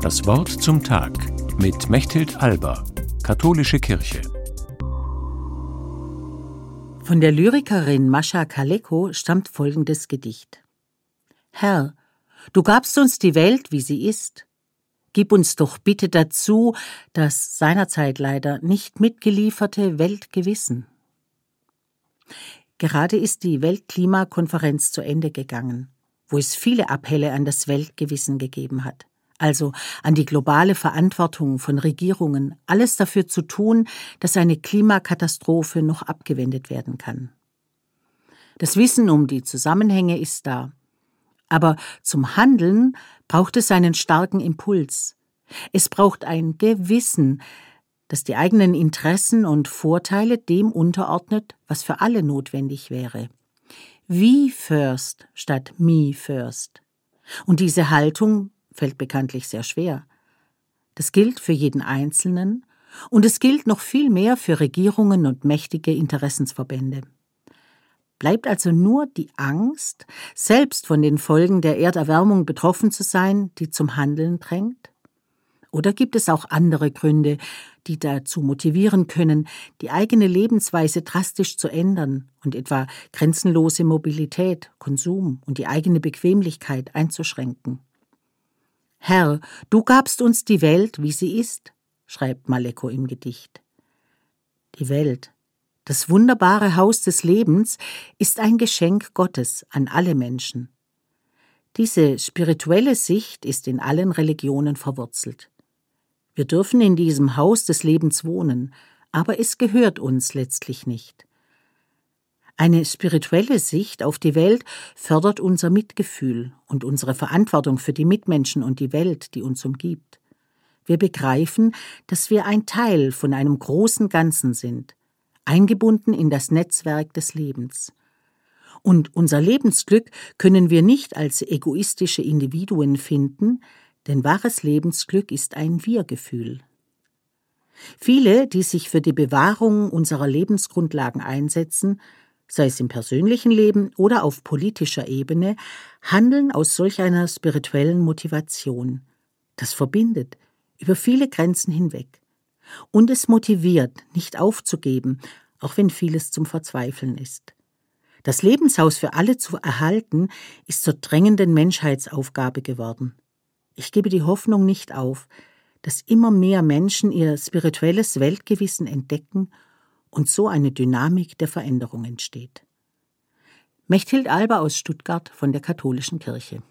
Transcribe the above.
Das Wort zum Tag mit Mechthild Alba, Katholische Kirche. Von der Lyrikerin Mascha Kaleko stammt folgendes Gedicht. Herr, du gabst uns die Welt, wie sie ist. Gib uns doch bitte dazu das seinerzeit leider nicht mitgelieferte Weltgewissen. Gerade ist die Weltklimakonferenz zu Ende gegangen, wo es viele Appelle an das Weltgewissen gegeben hat, also an die globale Verantwortung von Regierungen, alles dafür zu tun, dass eine Klimakatastrophe noch abgewendet werden kann. Das Wissen um die Zusammenhänge ist da, aber zum Handeln braucht es einen starken Impuls. Es braucht ein Gewissen, das die eigenen Interessen und Vorteile dem unterordnet, was für alle notwendig wäre. Wie first statt me first. Und diese Haltung fällt bekanntlich sehr schwer. Das gilt für jeden Einzelnen und es gilt noch viel mehr für Regierungen und mächtige Interessensverbände. Bleibt also nur die Angst, selbst von den Folgen der Erderwärmung betroffen zu sein, die zum Handeln drängt? Oder gibt es auch andere Gründe, die dazu motivieren können, die eigene Lebensweise drastisch zu ändern und etwa grenzenlose Mobilität, Konsum und die eigene Bequemlichkeit einzuschränken? Herr, du gabst uns die Welt, wie sie ist, schreibt Maleko im Gedicht. Die Welt, das wunderbare Haus des Lebens, ist ein Geschenk Gottes an alle Menschen. Diese spirituelle Sicht ist in allen Religionen verwurzelt. Wir dürfen in diesem Haus des Lebens wohnen, aber es gehört uns letztlich nicht. Eine spirituelle Sicht auf die Welt fördert unser Mitgefühl und unsere Verantwortung für die Mitmenschen und die Welt, die uns umgibt. Wir begreifen, dass wir ein Teil von einem großen Ganzen sind, eingebunden in das Netzwerk des Lebens. Und unser Lebensglück können wir nicht als egoistische Individuen finden, denn wahres Lebensglück ist ein Wir-Gefühl. Viele, die sich für die Bewahrung unserer Lebensgrundlagen einsetzen, sei es im persönlichen Leben oder auf politischer Ebene, handeln aus solch einer spirituellen Motivation. Das verbindet über viele Grenzen hinweg. Und es motiviert, nicht aufzugeben, auch wenn vieles zum Verzweifeln ist. Das Lebenshaus für alle zu erhalten, ist zur drängenden Menschheitsaufgabe geworden. Ich gebe die Hoffnung nicht auf, dass immer mehr Menschen ihr spirituelles Weltgewissen entdecken und so eine Dynamik der Veränderung entsteht. Mechthild Alba aus Stuttgart von der Katholischen Kirche.